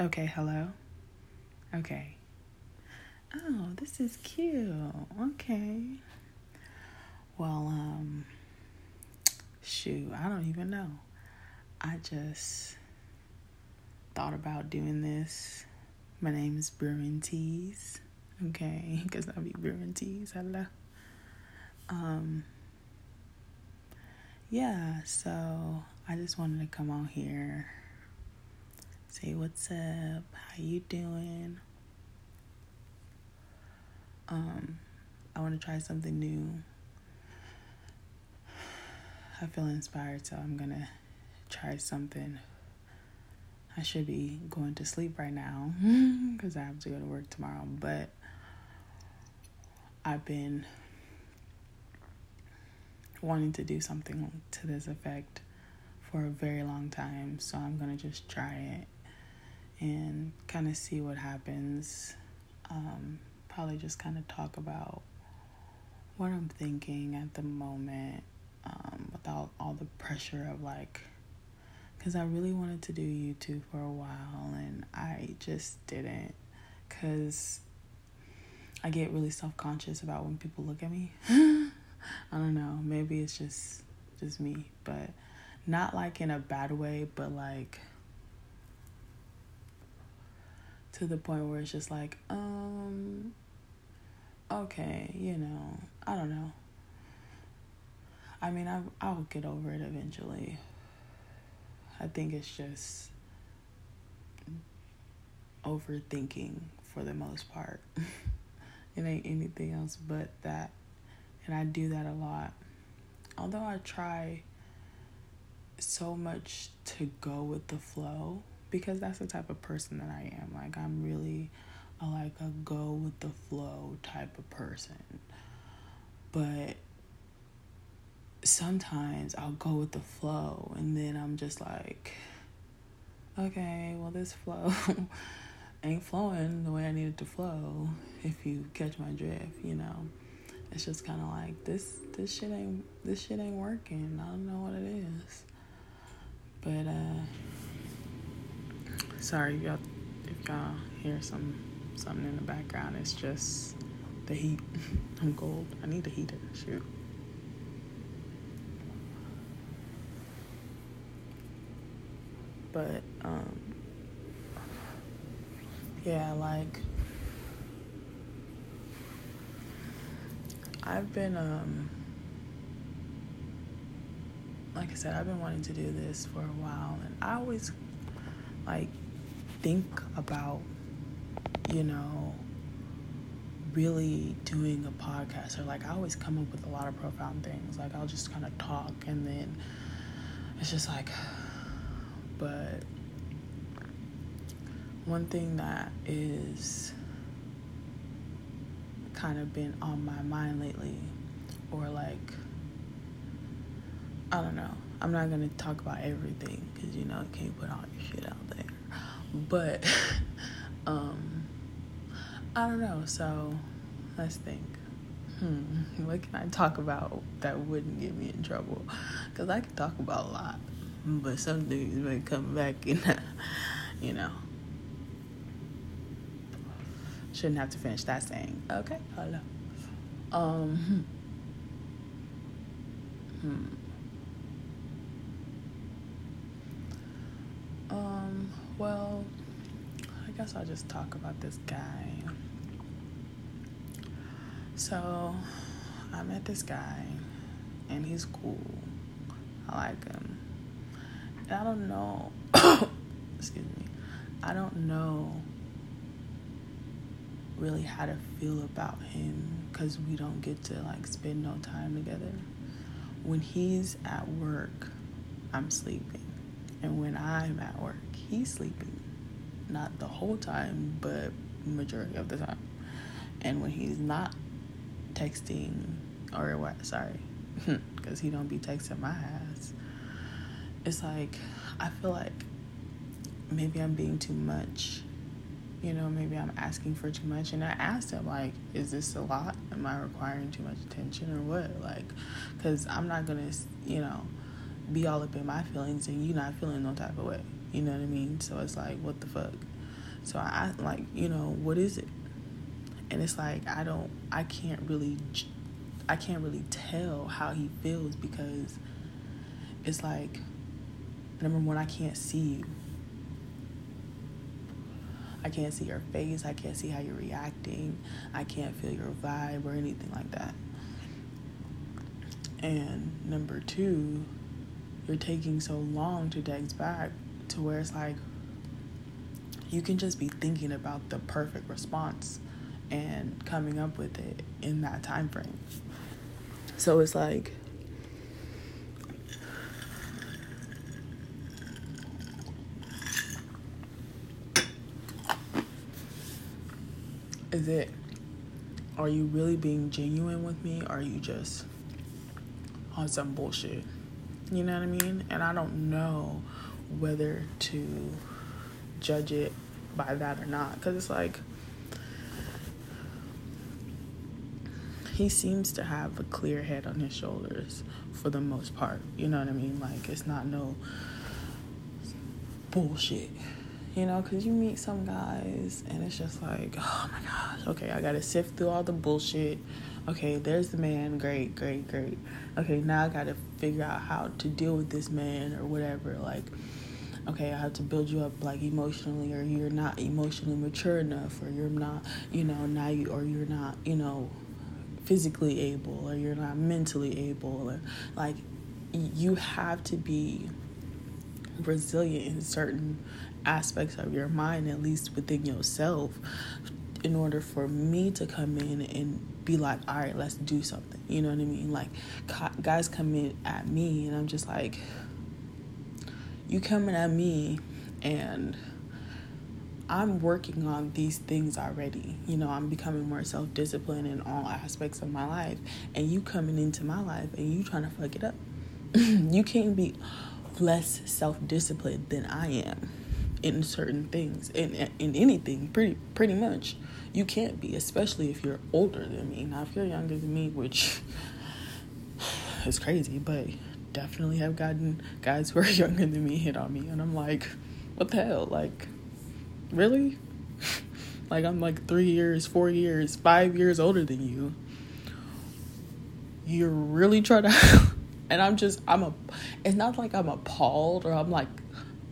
Okay, hello. Okay. Oh, this is cute. Okay. Well, um, shoot, I don't even know. I just thought about doing this. My name is Brewing Teas. Okay, because I'll be brewing teas. Hello. Um, yeah, so I just wanted to come on here, say what's up, how you doing. Um, I want to try something new. I feel inspired, so I'm gonna try something. I should be going to sleep right now because I have to go to work tomorrow, but I've been wanting to do something to this effect for a very long time, so I'm gonna just try it and kind of see what happens. Um, probably just kind of talk about what I'm thinking at the moment um, without all the pressure of like, because I really wanted to do YouTube for a while and I just didn't because I get really self conscious about when people look at me. I don't know. Maybe it's just just me, but not like in a bad way, but like to the point where it's just like, um, okay, you know, I don't know. I mean, I I'll get over it eventually. I think it's just overthinking for the most part. it ain't anything else but that. And I do that a lot. Although I try so much to go with the flow because that's the type of person that I am. Like I'm really a, like a go with the flow type of person. But sometimes I'll go with the flow and then I'm just like okay, well this flow ain't flowing the way I need it to flow if you catch my drift, you know it's just kind of like this this shit ain't this shit ain't working. I don't know what it is. But uh sorry y'all if y'all hear some something in the background. It's just the heat. I'm cold. I need a heater. Shoot. But um yeah, like I've been um like I said, I've been wanting to do this for a while and I always like think about you know really doing a podcast or like I always come up with a lot of profound things. Like I'll just kind of talk and then it's just like but one thing that is kind of been on my mind lately or like I don't know. I'm not gonna talk about everything because you know you can't put all your shit out there. But um, I don't know. So let's think. Hmm, what can I talk about that wouldn't get me in trouble? Because I can talk about a lot, but some things may come back and you know shouldn't have to finish that saying. Okay, hello. Um. Hmm. Um. Well, I guess I'll just talk about this guy. So, I met this guy, and he's cool. I like him. And I don't know. excuse me. I don't know really how to feel about him because we don't get to like spend no time together. When he's at work, I'm sleeping. And when I'm at work, he's sleeping. Not the whole time, but majority of the time. And when he's not texting or what, sorry, because he don't be texting my ass. It's like I feel like maybe I'm being too much you know, maybe I'm asking for too much. And I asked him, like, is this a lot? Am I requiring too much attention or what? Like, because I'm not going to, you know, be all up in my feelings and you not feeling no type of way. You know what I mean? So it's like, what the fuck? So I like, you know, what is it? And it's like I don't I can't really I can't really tell how he feels because it's like number one, I can't see you. I can't see your face. I can't see how you're reacting. I can't feel your vibe or anything like that. And number two, you're taking so long to text back to where it's like you can just be thinking about the perfect response and coming up with it in that time frame. So it's like is it are you really being genuine with me or are you just on some bullshit you know what i mean? And i don't know whether to judge it by that or not. Because it's like he seems to have a clear head on his shoulders for the most part. You know what i mean? Like it's not no bullshit. You know, because you meet some guys and it's just like, oh my gosh, okay, I gotta sift through all the bullshit. Okay, there's the man, great, great, great. Okay, now I gotta figure out how to deal with this man or whatever. Like, okay, I have to build you up like emotionally, or you're not emotionally mature enough, or you're not, you know, now you, or you're not, you know, physically able, or you're not mentally able, or like, you have to be resilient in certain aspects of your mind, at least within yourself, in order for me to come in and be like, all right, let's do something. You know what I mean? Like, guys come in at me, and I'm just like, you coming at me, and I'm working on these things already. You know, I'm becoming more self disciplined in all aspects of my life, and you coming into my life and you trying to fuck it up. you can't be less self disciplined than I am in certain things in in anything pretty pretty much. You can't be especially if you're older than me. Now if you're younger than me which is crazy but definitely have gotten guys who are younger than me hit on me and i'm like what the hell? Like really? Like i'm like three years four years five years older than you. You're really trying to and i'm just i'm a it's not like i'm appalled or i'm like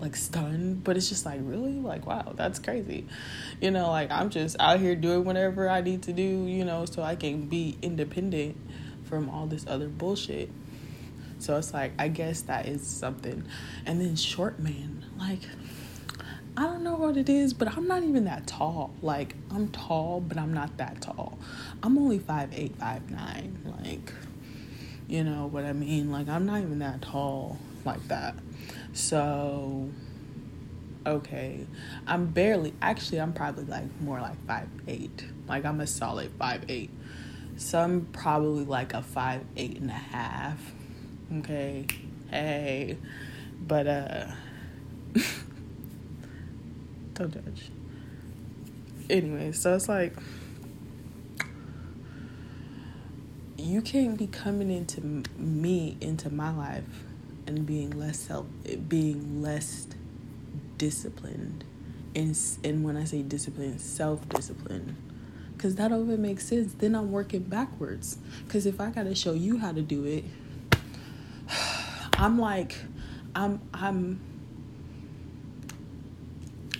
like stunned, but it's just like really like wow, that's crazy. You know, like I'm just out here doing whatever I need to do, you know, so I can be independent from all this other bullshit. So it's like I guess that is something. And then short man, like I don't know what it is, but I'm not even that tall. Like I'm tall, but I'm not that tall. I'm only five eight, five nine. Like, you know what I mean? Like I'm not even that tall like that. So, okay, I'm barely, actually, I'm probably like more like five eight. Like, I'm a solid five eight. So, I'm probably like a five eight and a half. Okay, hey, but, uh, don't judge. Anyway, so it's like, you can't be coming into me into my life and being less self being less disciplined and and when I say discipline self discipline cuz that over makes sense then I'm working backwards cuz if I got to show you how to do it I'm like I'm I'm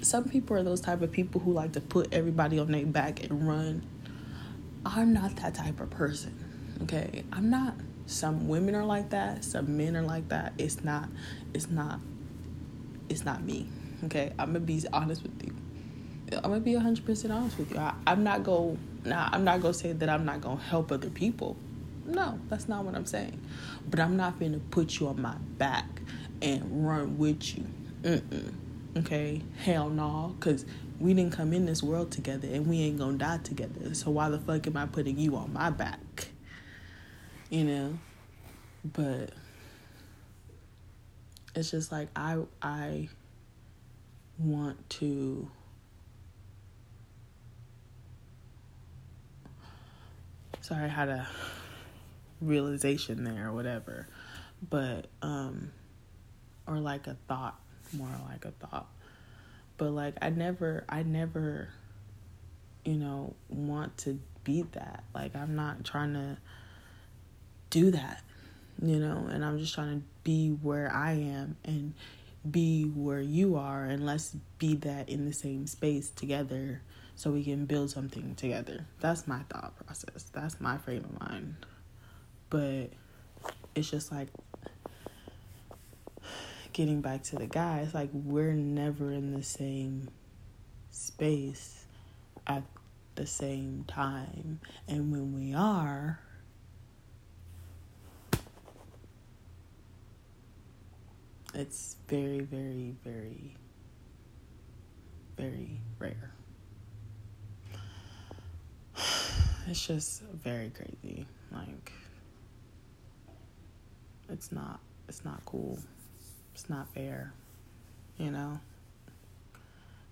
some people are those type of people who like to put everybody on their back and run. I'm not that type of person. Okay? I'm not some women are like that some men are like that. It's not it's not it's not me okay? I'm gonna be honest with you. I'm gonna be 100% honest with you. I, i'm not go now i'm not gonna say that i'm not gonna help other people. No that's not what i'm saying. But i'm not gonna put you on my back and run with you. Mm-mm. okay? Hell no because we didn't come in this world together and we ain't gonna die together. So why the fuck am i putting you on my back you know but it's just like i i want to sorry i had a realization there or whatever but um or like a thought more like a thought but like I never I never you know want to be that. Like I'm not trying to do that, you know, and I'm just trying to be where I am and be where you are and let's be that in the same space together so we can build something together. That's my thought process. That's my frame of mind. But it's just like getting back to the guy, it's like we're never in the same space at the same time. And when we are, it's very, very, very, very rare. It's just very crazy. Like, it's not, it's not cool. It's not fair, you know?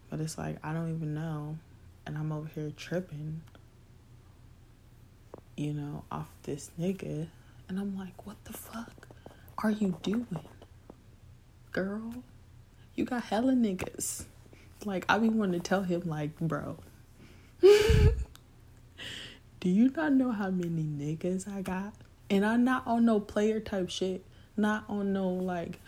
But it's like, I don't even know. And I'm over here tripping, you know, off this nigga. And I'm like, what the fuck are you doing? Girl, you got hella niggas. Like, I be wanting to tell him, like, bro, do you not know how many niggas I got? And I'm not on no player type shit. Not on no, like,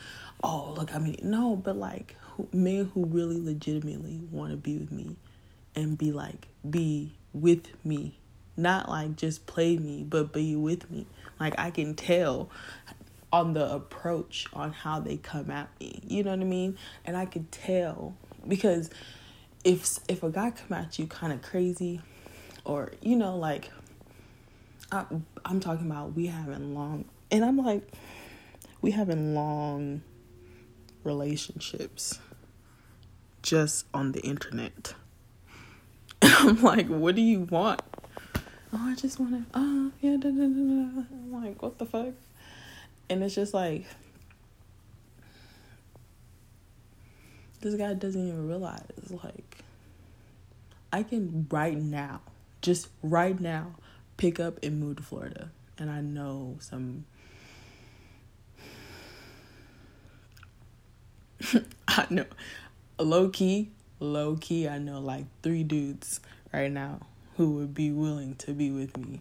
oh look I mean no but like who, men who really legitimately want to be with me and be like be with me not like just play me but be with me like i can tell on the approach on how they come at me you know what i mean and i could tell because if if a guy come at you kind of crazy or you know like I, i'm talking about we having long and i'm like we having long relationships just on the internet. I'm like, what do you want? Oh, I just want to, oh, uh, yeah, da, da, da, da. I'm like, what the fuck? And it's just like, this guy doesn't even realize, like, I can right now, just right now, pick up and move to Florida. And I know some I know low key, low key, I know like three dudes right now who would be willing to be with me.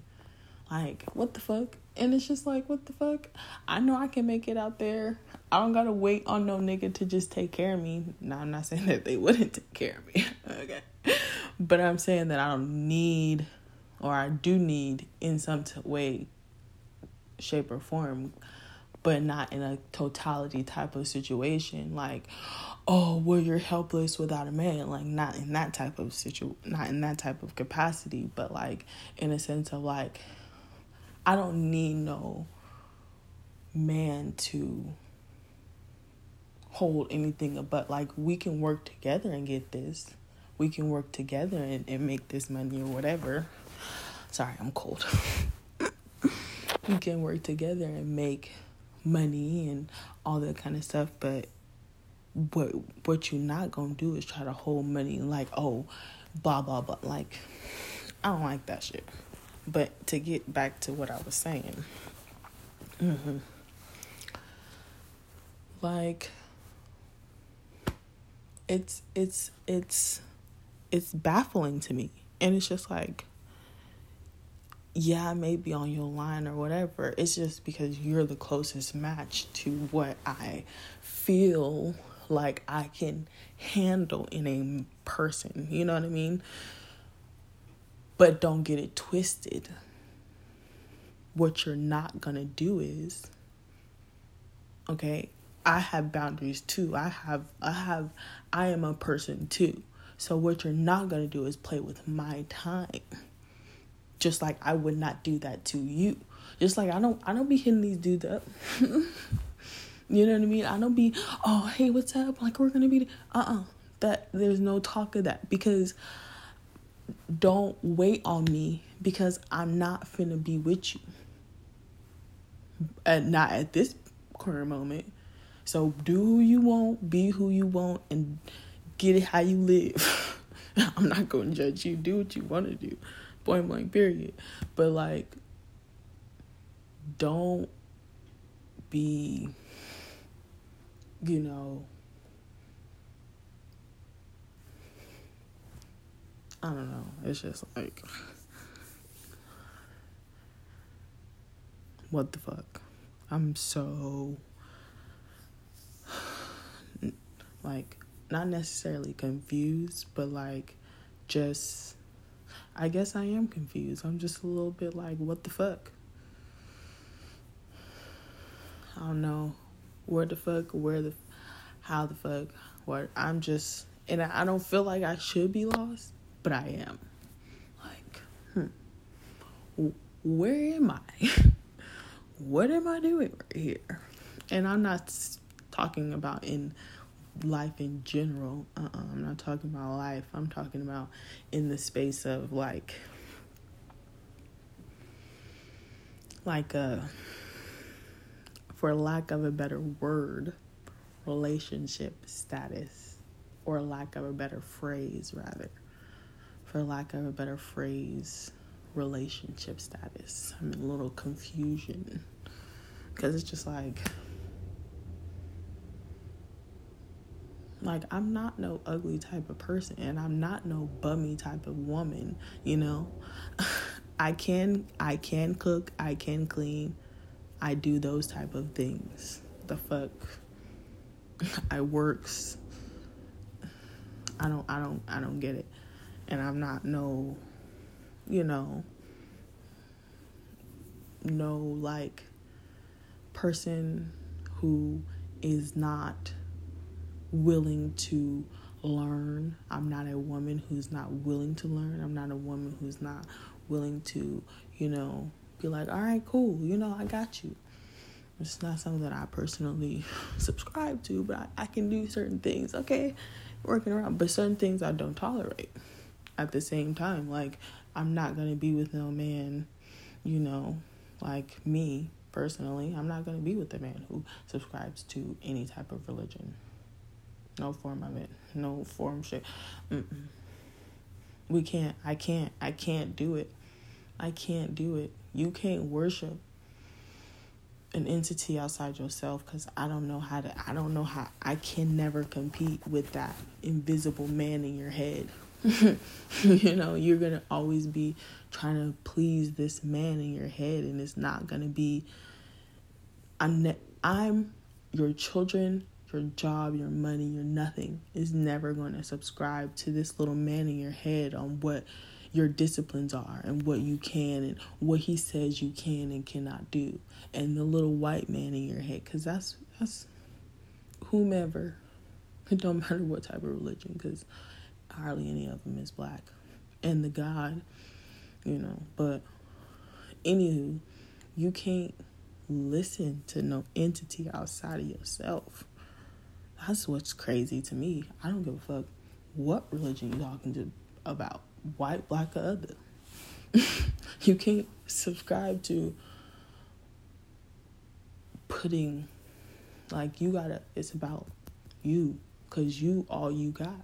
Like, what the fuck? And it's just like, what the fuck? I know I can make it out there. I don't gotta wait on no nigga to just take care of me. Now, I'm not saying that they wouldn't take care of me. okay. But I'm saying that I don't need, or I do need in some t- way, shape, or form, but not in a totality type of situation. Like, oh, well, you're helpless without a man. Like, not in that type of situ, not in that type of capacity, but like in a sense of like, I don't need no man to hold anything but like we can work together and get this. We can work together and, and make this money or whatever. Sorry i'm cold. We can work together and make money and all that kind of stuff but what what you're not gonna do is try to hold money like oh blah blah blah. Like i don't like that shit but to get back to what i was saying mm-hmm. like it's it's it's it's baffling to me and it's just like yeah, I may be on your line or whatever. It's just because you're the closest match to what I feel like I can handle in a person. You know what I mean? But don't get it twisted. What you're not going to do is okay, I have boundaries too. I have I have I am a person too. So what you're not going to do is play with my time. Just like I would not do that to you. Just like I don't I don't be hitting these dudes up. You know what I mean? I don't be, oh, hey, what's up? Like, we're going to be, uh uh-uh. uh. That, there's no talk of that because don't wait on me because I'm not finna be with you. And not at this current moment. So do who you want, be who you want, and get it how you live. I'm not gonna judge you. Do what you want to do. Point blank, period. But like, don't be you know, I don't know. It's just like, what the fuck? I'm so, like, not necessarily confused, but like, just, I guess I am confused. I'm just a little bit like, what the fuck? I don't know where the fuck, where the, how the fuck, what. I'm just, and I don't feel like I should be lost, but I am. Like, hmm, where am I? what am I doing right here? And I'm not talking about in life in general. Uh-uh, I'm not talking about life. I'm talking about in the space of like, like a, for lack of a better word, relationship status, or lack of a better phrase, rather for lack of a better phrase, relationship status. I'm in a little confusion because it's just like, like I'm not no ugly type of person, and I'm not no bummy type of woman. You know, I can I can cook, I can clean, I do those type of things. The fuck, I works. I don't I don't I don't get it and I'm not no, you know, no like person who is not willing to learn. I'm not a woman who's not willing to learn. I'm not a woman who's not willing to, you know, be like, all right, cool, you know, I got you. It's not something that I personally subscribe to, but I, I can do certain things, okay? Working around, but certain things I don't tolerate at the same time. Like, I'm not going to be with no man, you know, like me personally. I'm not going to be with a man who subscribes to any type of religion. No form of it. No form shit. We can't. I can't. I can't do it. I can't do it. You can't worship an entity outside yourself because I don't know how to. I don't know how. I can never compete with that invisible man in your head. you know, you're going to always be trying to please this man in your head, and it's not going to be. I'm, ne- I'm your children, your job, your money, your nothing is never going to subscribe to this little man in your head on what your disciplines are and what you can and what he says you can and cannot do and the little white man in your head because that's that's whomever it don't matter what type of religion because hardly any of them is black. And the God, you know, but anywho, you can't listen to no entity outside of yourself. That's what's crazy to me. I don't give a fuck what religion you're talking to about, white, black, or other. you can't subscribe to putting like you gotta it's about you because you all you got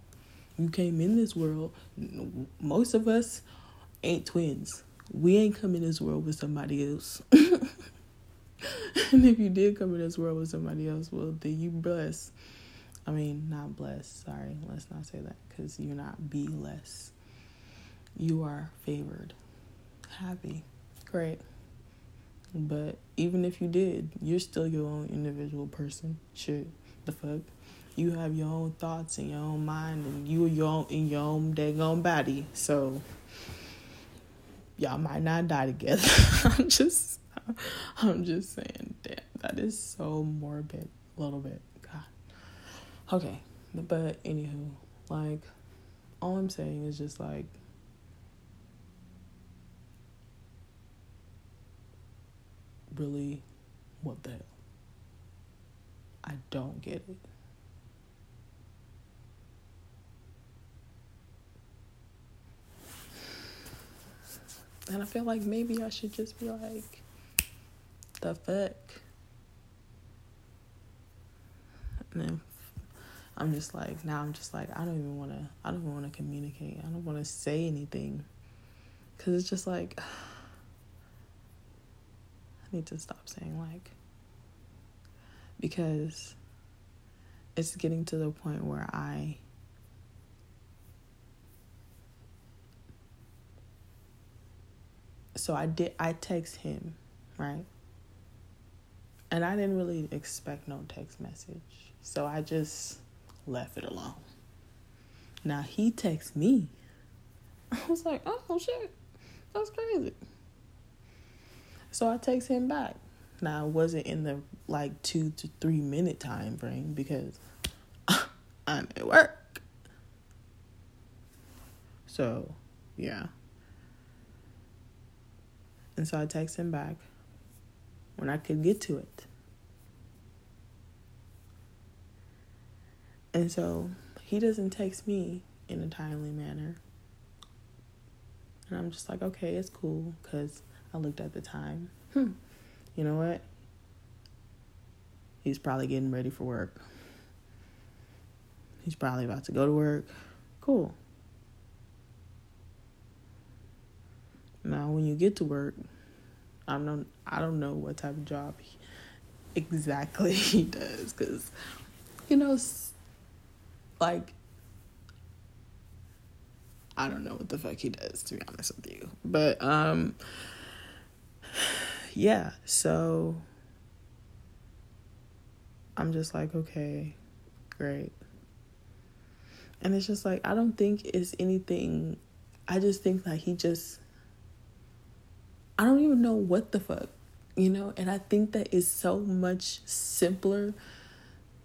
you came in this world. Most of us ain't twins. We ain't come in this world with somebody else. and if you did come in this world with somebody else, well, then you blessed. I mean, not blessed. Sorry, let's not say that because you're not be less. You are favored, happy, great. But even if you did, you're still your own individual person. Shit, the fuck you have your own thoughts and your own mind and you are your own in your own daggone body. So y'all might not die together. I'm just I'm just saying, damn, that is so morbid a little bit. God. Okay. But anywho, like all I'm saying is just like really what the hell? I don't get it. And I feel like maybe I should just be like, the fuck? And then I'm just like, now I'm just like, I don't even want to, I don't want to communicate. I don't want to say anything. Because it's just like, I need to stop saying like, because it's getting to the point where I so I did I text him, right? And I didn't really expect no text message. So I just left it alone. Now he texts me. I was like, oh shit. That's crazy. So I text him back. Now I wasn't in the like two to three minute time frame because I'm at work. So yeah. And so I text him back when I could get to it. And so he doesn't text me in a timely manner. And I'm just like, okay, it's cool because I looked at the time. Hmm. You know what? He's probably getting ready for work. He's probably about to go to work. Cool. Now, when you get to work, I don't I don't know what type of job he, exactly he does because you know like I don't know what the fuck he does to be honest with you. But um yeah, so I'm just like, okay, great. And it's just like I don't think it's anything I just think that he just I don't even know what the fuck, you know? And I think that is so much simpler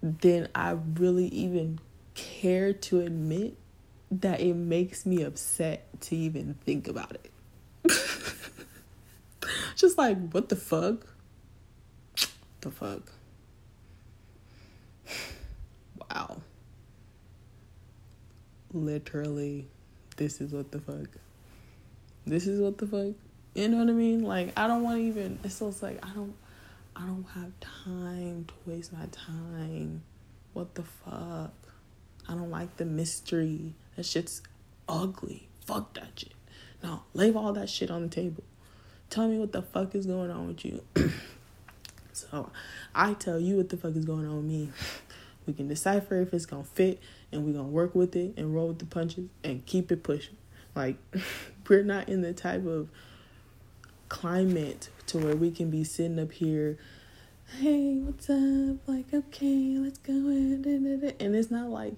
than I really even care to admit that it makes me upset to even think about it. Just like, what the fuck? The fuck? Wow. Literally, this is what the fuck. This is what the fuck. You know what I mean? Like I don't want to even. It's it's like I don't. I don't have time to waste my time. What the fuck? I don't like the mystery. That shit's ugly. Fuck that shit. No, leave all that shit on the table. Tell me what the fuck is going on with you. so I tell you what the fuck is going on with me. We can decipher if it's gonna fit and we're gonna work with it and roll with the punches and keep it pushing. Like we're not in the type of climate to where we can be sitting up here hey what's up? Like okay let's go and it's not like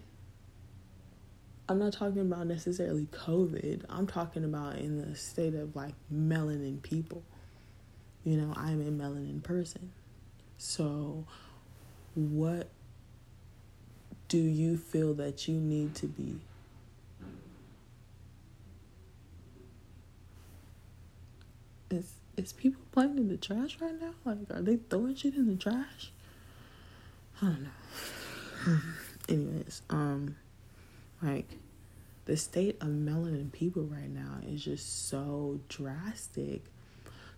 i'm not talking about necessarily covid. I'm talking about in the state of like melanin people. You know i'm a melanin person. So what do you feel that you need to be Is people playing in the trash right now? Like, are they throwing shit in the trash? I don't know. Anyways, um, like the state of melanin people right now is just so drastic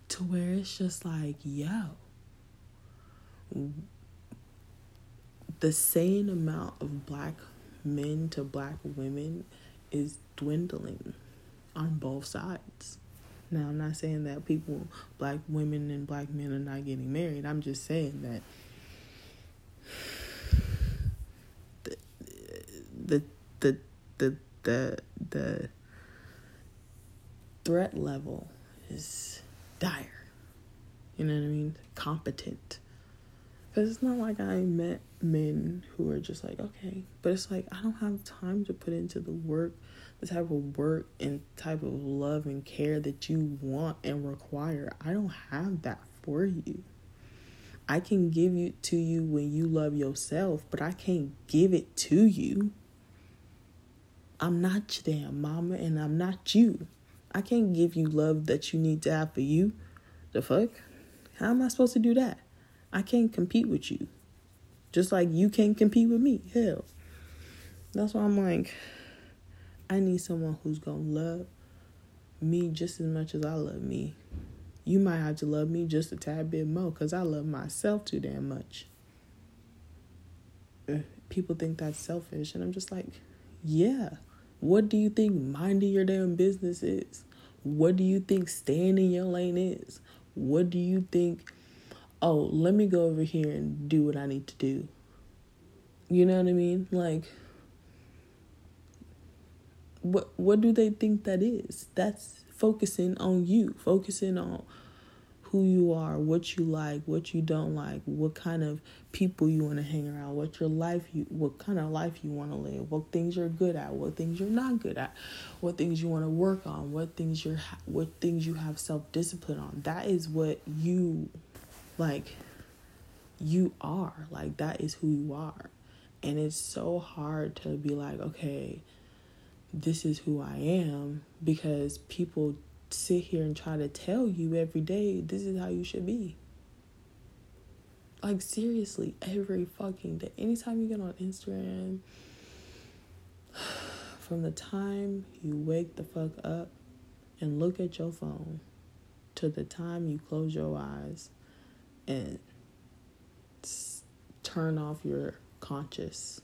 to where it's just like, yo, the same amount of black men to black women is dwindling on both sides. Now, I'm not saying that people, black women and black men, are not getting married. I'm just saying that the the the the the, the threat level is dire. You know what I mean? Competent. Because it's not like I met men who are just like, okay. But it's like, I don't have time to put into the work the type of work and type of love and care that you want and require. I don't have that for you. I can give it to you when you love yourself, but I can't give it to you. I'm not your damn mama and I'm not you. I can't give you love that you need to have for you. The fuck? How am I supposed to do that? I can't compete with you. Just like you can't compete with me. Hell. That's why I'm like, I need someone who's to love me just as much as I love me. You might have to love me just a tad bit more because I love myself too damn much. Uh, people think that's selfish, and I'm just like, yeah. What do you think minding your damn business is? What do you think staying in your lane is? What do you think, oh, let me go over here and do what I need to do? You know what I mean? Like, what what do they think that is? That's focusing on you, focusing on who you are, what you like, what you don't like, what kind of people you want to hang around, what your life you what kind of life you want to live, what things you're good at, what things you're not good at, what things you want to work on, what things you're what things you have self-discipline on. That is what you like you are. Like that is who you are. And it's so hard to be like, okay, this is who I am because people sit here and try to tell you every day this is how you should be. Like seriously, every fucking day. Anytime you get on Instagram, from the time you wake the fuck up and look at your phone to the time you close your eyes and turn off your conscious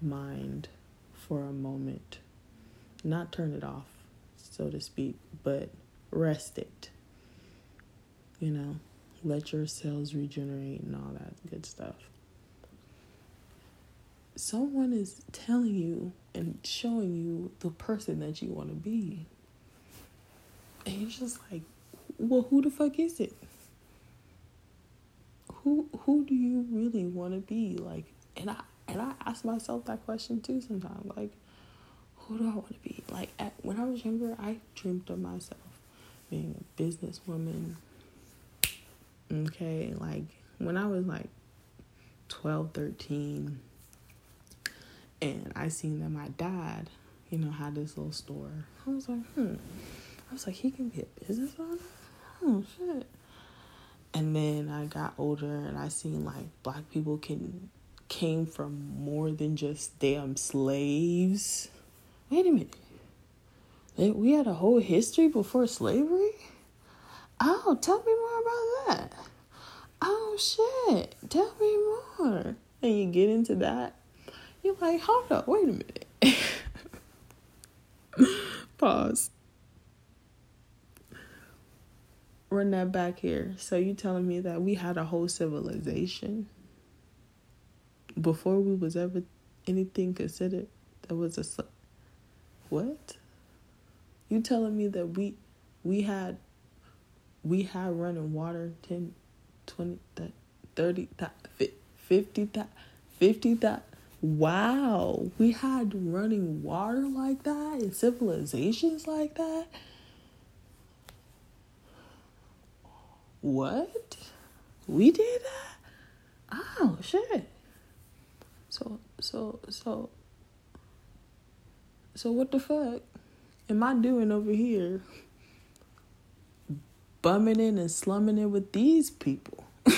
mind for a moment. Not turn it off, so to speak, but rest it. You know, let your cells regenerate and all that good stuff. Someone is telling you and showing you the person that you want to be. And you're just like, well, who the fuck is it? Who who do you really want to be? Like, and I and I ask myself that question too sometimes. Like, who do I want to be? Like at, when I was younger, I dreamed of myself being a businesswoman. Okay, like when I was like 12, 13, and I seen that my dad, you know, had this little store. I was like, hmm. I was like, he can be a business owner? Oh, shit. And then I got older and I seen like black people can came from more than just damn slaves wait a minute. We had a whole history before slavery? Oh, tell me more about that. Oh, shit. Tell me more. And you get into that. You're like, hold up, wait a minute. Pause. Run that back here. So you telling me that we had a whole civilization before we was ever anything considered that was a what? You telling me that we we had we had running water 10 20 30 50 50 wow. We had running water like that and civilizations like that? What? We did that? Oh shit. So so so so what the fuck am I doing over here? Bumming in and slumming it with these people.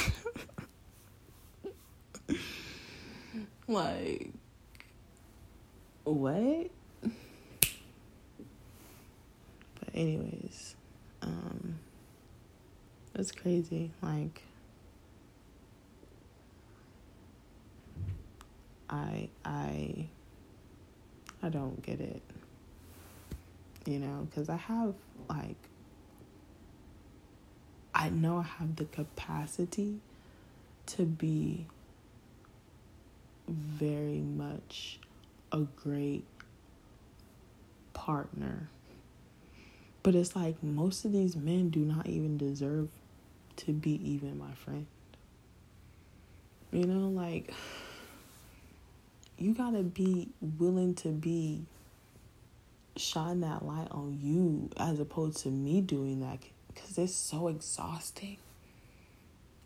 like what? But anyways, um it's crazy. Like I I I don't get it. You know, because I have, like, I know I have the capacity to be very much a great partner. But it's like most of these men do not even deserve to be even my friend. You know, like you got to be willing to be shine that light on you as opposed to me doing that because it's so exhausting.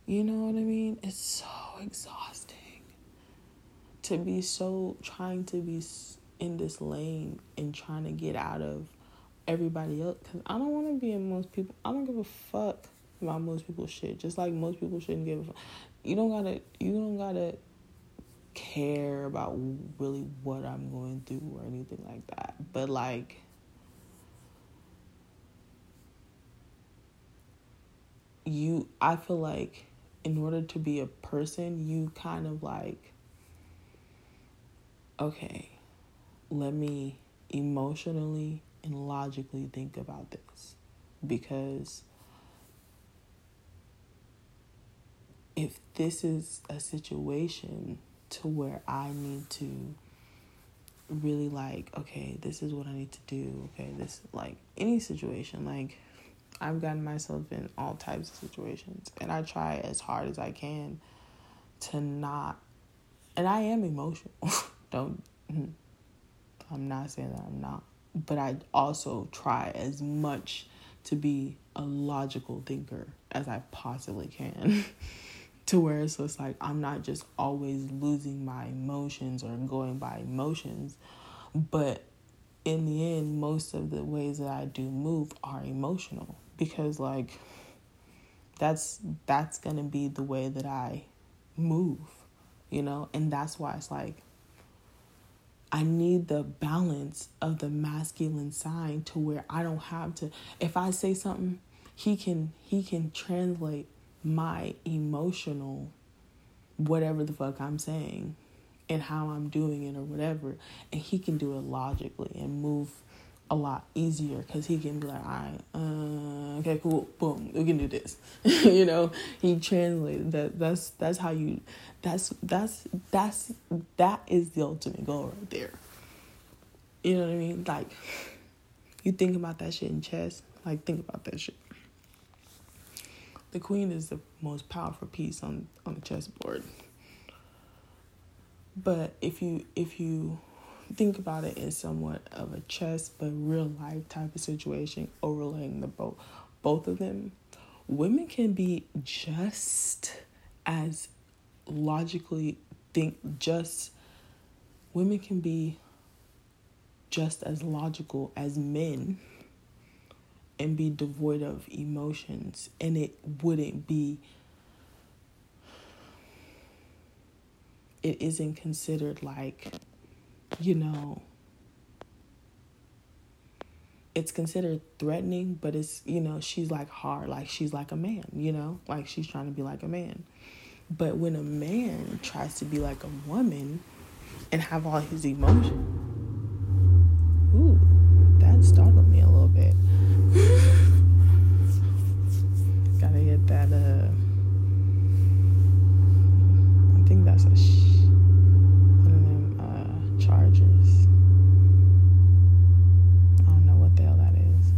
You know what I mean? It's so exhausting to be so trying to be in this lane and trying to get out of everybody else because I don't want to be in most people. I don't give a fuck about most people's shit. Just like most people shouldn't give a fuck. You don't gotta. You don't gotta care about really what I'm going through or anything like that. But like you I feel like in order to be a person, you kind of like okay, let me emotionally and logically think about this because if this is a situation to where I need to really like, okay, this is what I need to do. Okay, this like any situation. Like I've gotten myself in all types of situations, and I try as hard as I can to not. And I am emotional. Don't. Mm-hmm. I'm not saying that I'm not, but I also try as much to be a logical thinker as I possibly can. to where so it's like I'm not just always losing my emotions or going by emotions, but in the end, most of the ways that I do move are emotional because like that's that's gonna be the way that I move, you know, and that's why it's like I need the balance of the masculine sign to where I don't have to if I say something, he can he can translate my emotional whatever the fuck I'm saying and how I'm doing it or whatever. And he can do it logically and move a lot easier because he can be like, all right, uh, okay, cool, boom, we can do this. you know, he translated that. That's that's how you. That's that's that's that is the ultimate goal right there. You know what I mean? Like, you think about that shit in chess. Like, think about that shit the queen is the most powerful piece on on the chessboard. But if you if you think about it in somewhat of a chess but real life type of situation, overlaying the both both of them, women can be just as logically think just women can be just as logical as men and be devoid of emotions and it wouldn't be it isn't considered like you know it's considered threatening but it's you know she's like hard like she's like a man you know? Like she's trying to be like a man. But when a man tries to be like a woman and have all his emotions ooh that startled me a little bit Gotta get that, uh, I think that's a, sh- one of them, uh, chargers. I don't know what the hell that is.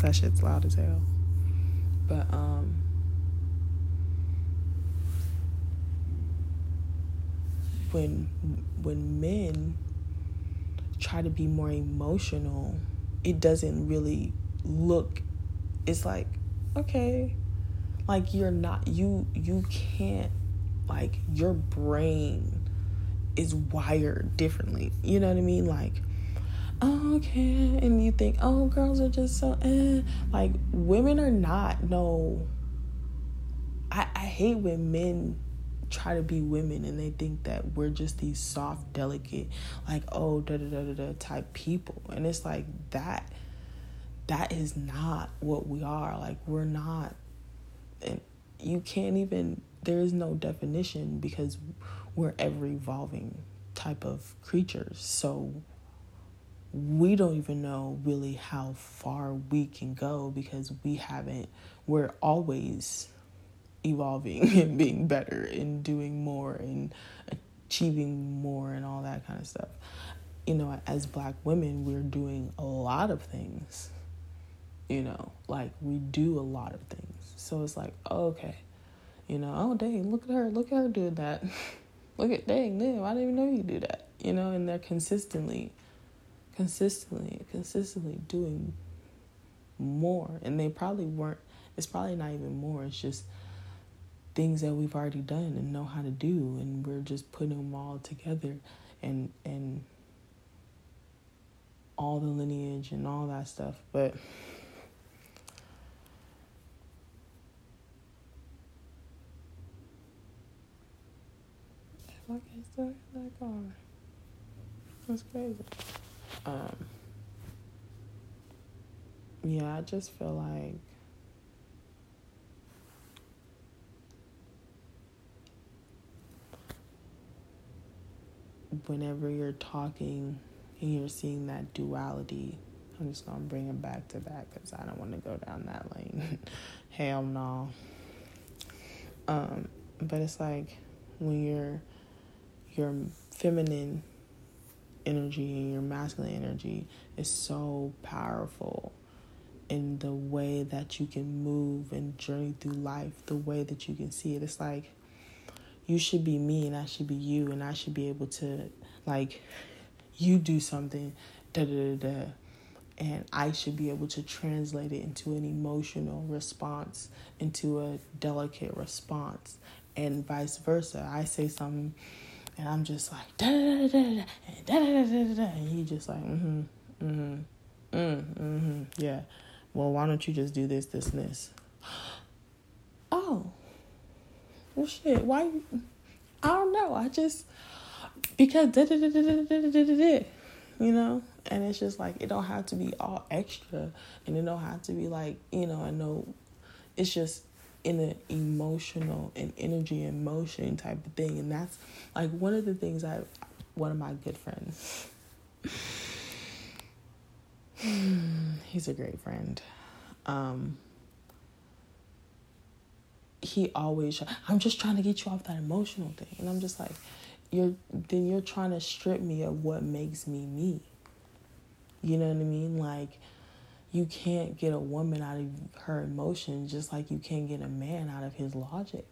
That shit's loud as hell. But, um, when when men try to be more emotional, it doesn't really look it's like okay like you're not you you can't like your brain is wired differently. You know what i mean? Like okay and you think oh girls are just so eh. like women are not no. I i hate when men try to be women and they think that we're just these soft delicate like oh da da da, da type people. And it's like that that is not what we are. Like, we're not, and you can't even, there is no definition because we're ever evolving type of creatures. So, we don't even know really how far we can go because we haven't, we're always evolving and being better and doing more and achieving more and all that kind of stuff. You know, as black women, we're doing a lot of things you know like we do a lot of things. So it's like oh, okay. You know oh dang look at her look at her doing that. Look at dang damn i didn't even know you do that? You know and they're consistently consistently consistently doing more. And they probably weren't it's probably not even more. It's just things that we've already done and know how to do. And we're just putting them all together and and all the lineage and all that stuff. But fucking stuck in that car. That's crazy. Um, yeah, I just feel like whenever you're talking and you're seeing that duality, I'm just gonna bring it back to that because I don't want to go down that lane. Hell no. Um, but it's like when you're you're feminine energy and your masculine energy is so powerful in the way that you can move and journey through life, the way that you can see it. It's like you should be me and I should be you and I should be able to like you do something da da da da and I should be able to translate it into an emotional response, into a delicate response, and vice versa. I say something and I'm just like da da da da da da da da da da, and he just like mm-hmm mm-hmm mm mm-hmm yeah well why don't you just do this this and this oh well shit why I don't know I just because da da da da da da da da you know and it's just like it don't have to be all extra and it don't have to be like you know I know it's just in an emotional and energy and motion type of thing. And that's like one of the things I, one of my good friends, he's a great friend. Um, he always, I'm just trying to get you off that emotional thing. And I'm just like, you're, then you're trying to strip me of what makes me me. You know what I mean? Like, you can't get a woman out of her emotions just like you can't get a man out of his logic.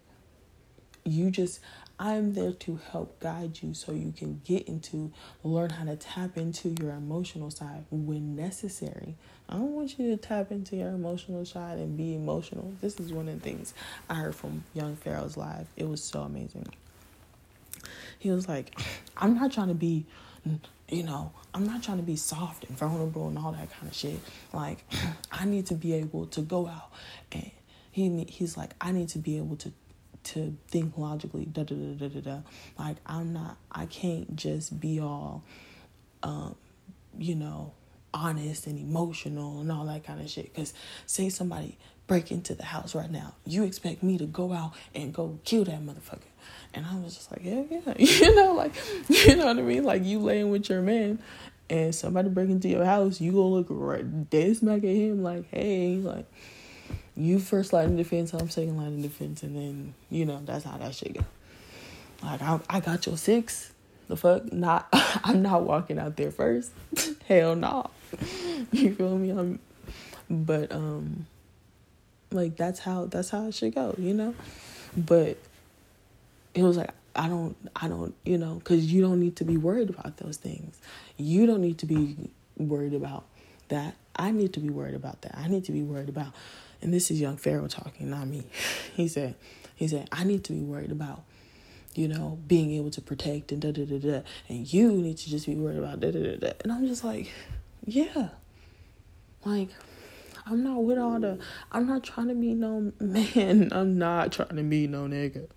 You just, I'm there to help guide you so you can get into, learn how to tap into your emotional side when necessary. I don't want you to tap into your emotional side and be emotional. This is one of the things I heard from Young Pharaoh's live. It was so amazing. He was like, I'm not trying to be you know, I'm not trying to be soft and vulnerable and all that kind of shit. Like, I need to be able to go out and he he's like, I need to be able to to think logically. Da da da da da da. Like, I'm not. I can't just be all, um, you know, honest and emotional and all that kind of shit. Cause say somebody break into the house right now, you expect me to go out and go kill that motherfucker. And I was just like, yeah, yeah. You know, like, you know what I mean? Like, you laying with your man and somebody break into your house, you gonna look right dead smack at him like, hey, like, you first line of defense, I'm second line of defense, and then, you know, that's how that shit go. Like, I, I got your six. The fuck? Not, I'm not walking out there first. Hell no. You feel me? I'm, but, um, like, that's how, that's how it should go, you know? But it was like I don't I don't you know because you don't need to be worried about those things. You don't need to be worried about that. I need to be worried about that. I need to be worried about, and this is young Pharaoh talking, not me. He said, he said I need to be worried about, you know, being able to protect and da da da da, and you need to just be worried about da da da da. And I'm just like, yeah, like. I'm not with all the. I'm not trying to be no man. I'm not trying to be no nigga.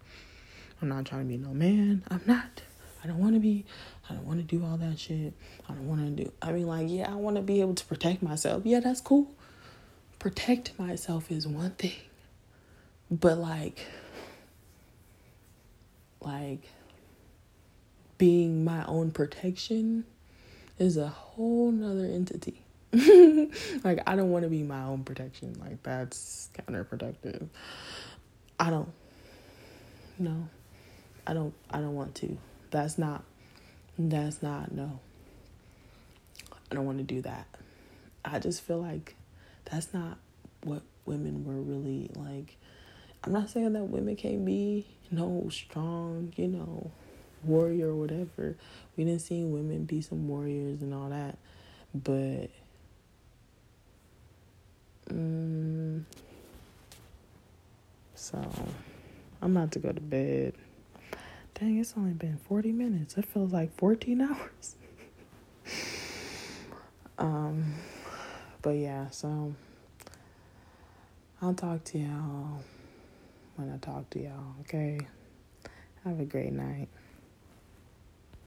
I'm not trying to be no man. I'm not. I don't want to be. I don't want to do all that shit. I don't want to do. I mean, like, yeah, I want to be able to protect myself. Yeah, that's cool. Protect myself is one thing, but like, like, being my own protection is a whole nother entity. like, I don't want to be my own protection. Like, that's counterproductive. I don't. No. I don't I don't want to. That's not that's not no. I don't want to do that. I just feel like that's not what women were really like. I'm not saying that women can't be you no strong, you know, warrior or whatever. We didn't see women be some warriors and all that, but um, so I'm about to go to bed. Dang, it's only been 40 minutes. It feels like 14 hours. um, but yeah, so I'll talk to y'all when I talk to y'all, okay? Have a great night.